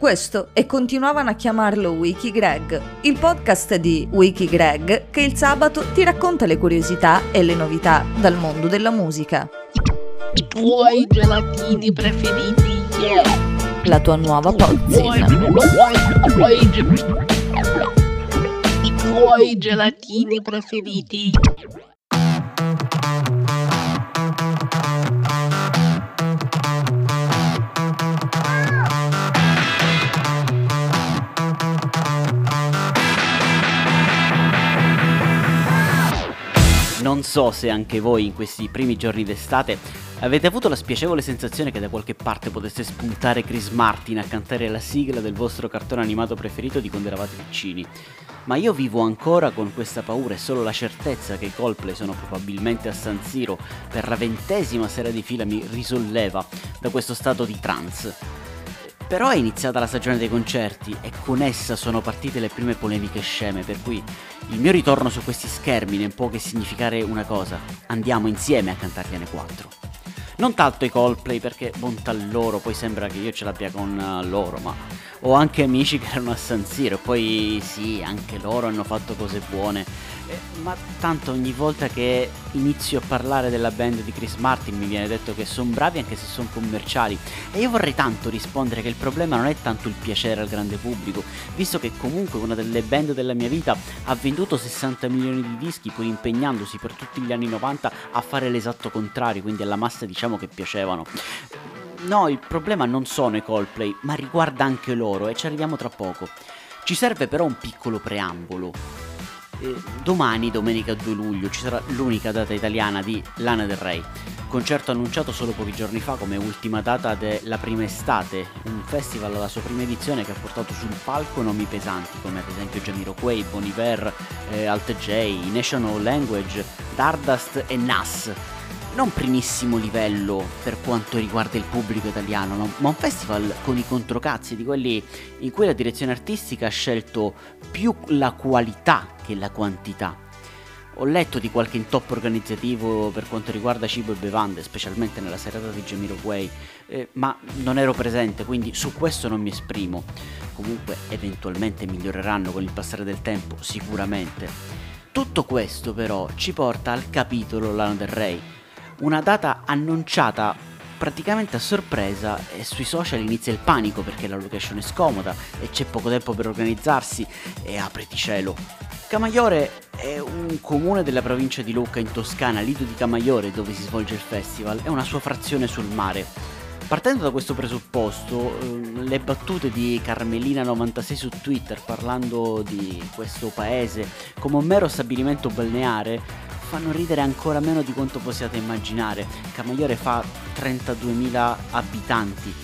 Questo e continuavano a chiamarlo Wiki Greg, il podcast di Wiki Greg che il sabato ti racconta le curiosità e le novità dal mondo della musica. I tuoi gelatini preferiti, yeah. La tua nuova pozzina. I tuoi gelatini preferiti. Non so se anche voi in questi primi giorni d'estate avete avuto la spiacevole sensazione che da qualche parte potesse spuntare Chris Martin a cantare la sigla del vostro cartone animato preferito di quando eravate piccini. Ma io vivo ancora con questa paura e solo la certezza che i Coldplay sono probabilmente a San Siro per la ventesima sera di fila mi risolleva da questo stato di trance. Però è iniziata la stagione dei concerti e con essa sono partite le prime polemiche sceme, per cui il mio ritorno su questi schermi non può che significare una cosa, andiamo insieme a cantargliene quattro. Non tanto i Coldplay perché bontà loro, poi sembra che io ce l'abbia con eh, loro, ma ho anche amici che erano a San Siro e poi sì, anche loro hanno fatto cose buone. Eh, ma tanto ogni volta che inizio a parlare della band di Chris Martin mi viene detto che sono bravi anche se sono commerciali e io vorrei tanto rispondere che il problema non è tanto il piacere al grande pubblico, visto che comunque una delle band della mia vita ha venduto 60 milioni di dischi pur impegnandosi per tutti gli anni 90 a fare l'esatto contrario, quindi alla massa diciamo che piacevano. No, il problema non sono i Coldplay, ma riguarda anche loro e ci arriviamo tra poco. Ci serve però un piccolo preambolo. Eh, domani, domenica 2 luglio, ci sarà l'unica data italiana di Lana del Rey. Concerto annunciato solo pochi giorni fa come ultima data della prima estate, un festival alla sua prima edizione che ha portato sul palco nomi pesanti come ad esempio Jamiroquai, Bon Iver, eh, Alt J, National Language, Dardust e Nas non primissimo livello per quanto riguarda il pubblico italiano, no? ma un festival con i controcazzi di quelli in cui la direzione artistica ha scelto più la qualità che la quantità. Ho letto di qualche intoppo organizzativo per quanto riguarda cibo e bevande, specialmente nella serata di Jamiroquai, eh, ma non ero presente, quindi su questo non mi esprimo. Comunque eventualmente miglioreranno con il passare del tempo, sicuramente. Tutto questo però ci porta al capitolo Lana del Rey, una data annunciata praticamente a sorpresa e sui social inizia il panico perché la location è scomoda e c'è poco tempo per organizzarsi e apriti cielo. Camaiore è un comune della provincia di Lucca in Toscana, Lido di Camaiore dove si svolge il festival, è una sua frazione sul mare. Partendo da questo presupposto, ehm, le battute di Carmelina96 su Twitter parlando di questo paese come un mero stabilimento balneare fanno ridere ancora meno di quanto possiate immaginare. Camaiore fa 32.000 abitanti.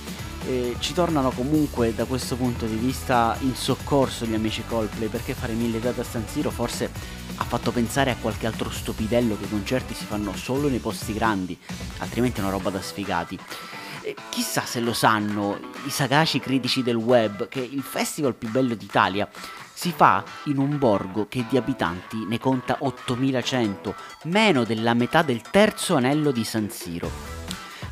E ci tornano comunque da questo punto di vista in soccorso gli amici Coldplay perché fare mille date a San Siro forse ha fatto pensare a qualche altro stupidello che i concerti si fanno solo nei posti grandi, altrimenti è una roba da sfigati. E chissà se lo sanno i sagaci critici del web che il festival più bello d'Italia si fa in un borgo che di abitanti ne conta 8100, meno della metà del terzo anello di San Siro.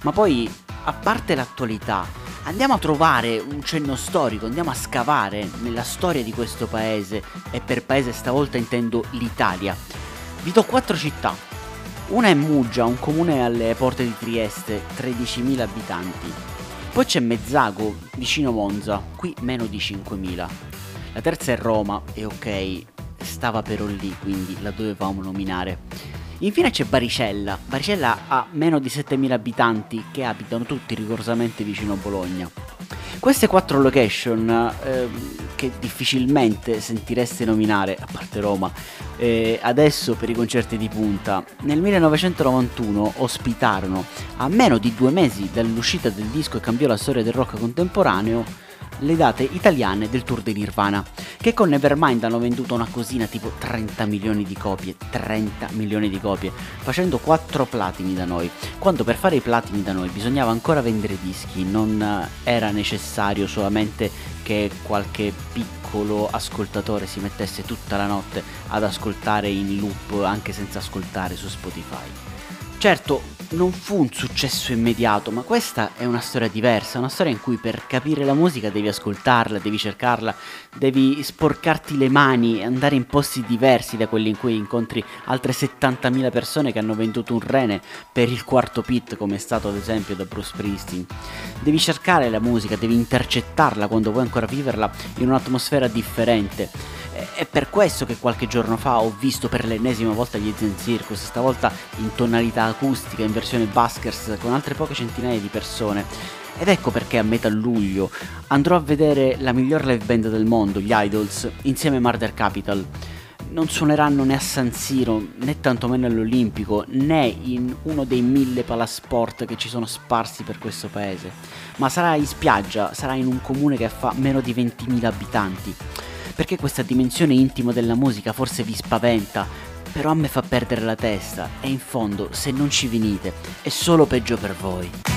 Ma poi, a parte l'attualità, andiamo a trovare un cenno storico, andiamo a scavare nella storia di questo paese, e per paese stavolta intendo l'Italia. Vi do quattro città. Una è Muggia, un comune alle porte di Trieste, 13.000 abitanti. Poi c'è Mezzago, vicino Monza, qui meno di 5.000. La terza è Roma, e ok, stava però lì, quindi la dovevamo nominare. Infine c'è Baricella. Baricella ha meno di 7.000 abitanti che abitano tutti rigorosamente vicino a Bologna. Queste quattro location ehm, che difficilmente sentireste nominare, a parte Roma, eh, adesso per i concerti di punta, nel 1991 ospitarono, a meno di due mesi dall'uscita del disco che cambiò la storia del rock contemporaneo, le date italiane del tour di Nirvana, che con Nevermind hanno venduto una cosina tipo 30 milioni di copie, 30 milioni di copie, facendo 4 platini da noi, quando per fare i platini da noi bisognava ancora vendere dischi, non era necessario solamente che qualche piccolo ascoltatore si mettesse tutta la notte ad ascoltare in loop anche senza ascoltare su Spotify. Certo, non fu un successo immediato, ma questa è una storia diversa, una storia in cui per capire la musica devi ascoltarla, devi cercarla, devi sporcarti le mani e andare in posti diversi da quelli in cui incontri altre 70.000 persone che hanno venduto un rene per il quarto pit, come è stato ad esempio da Bruce Springsteen. Devi cercare la musica, devi intercettarla quando vuoi ancora viverla in un'atmosfera differente è per questo che qualche giorno fa ho visto per l'ennesima volta gli Zen Circus, stavolta in tonalità acustica, in versione Baskers, con altre poche centinaia di persone. Ed ecco perché a metà luglio andrò a vedere la miglior live band del mondo, gli Idols, insieme a Murder Capital. Non suoneranno né a San Siro, né tantomeno all'Olimpico, né in uno dei mille palasport che ci sono sparsi per questo paese, ma sarà in spiaggia, sarà in un comune che fa meno di 20.000 abitanti perché questa dimensione intima della musica forse vi spaventa, però a me fa perdere la testa e in fondo se non ci venite è solo peggio per voi.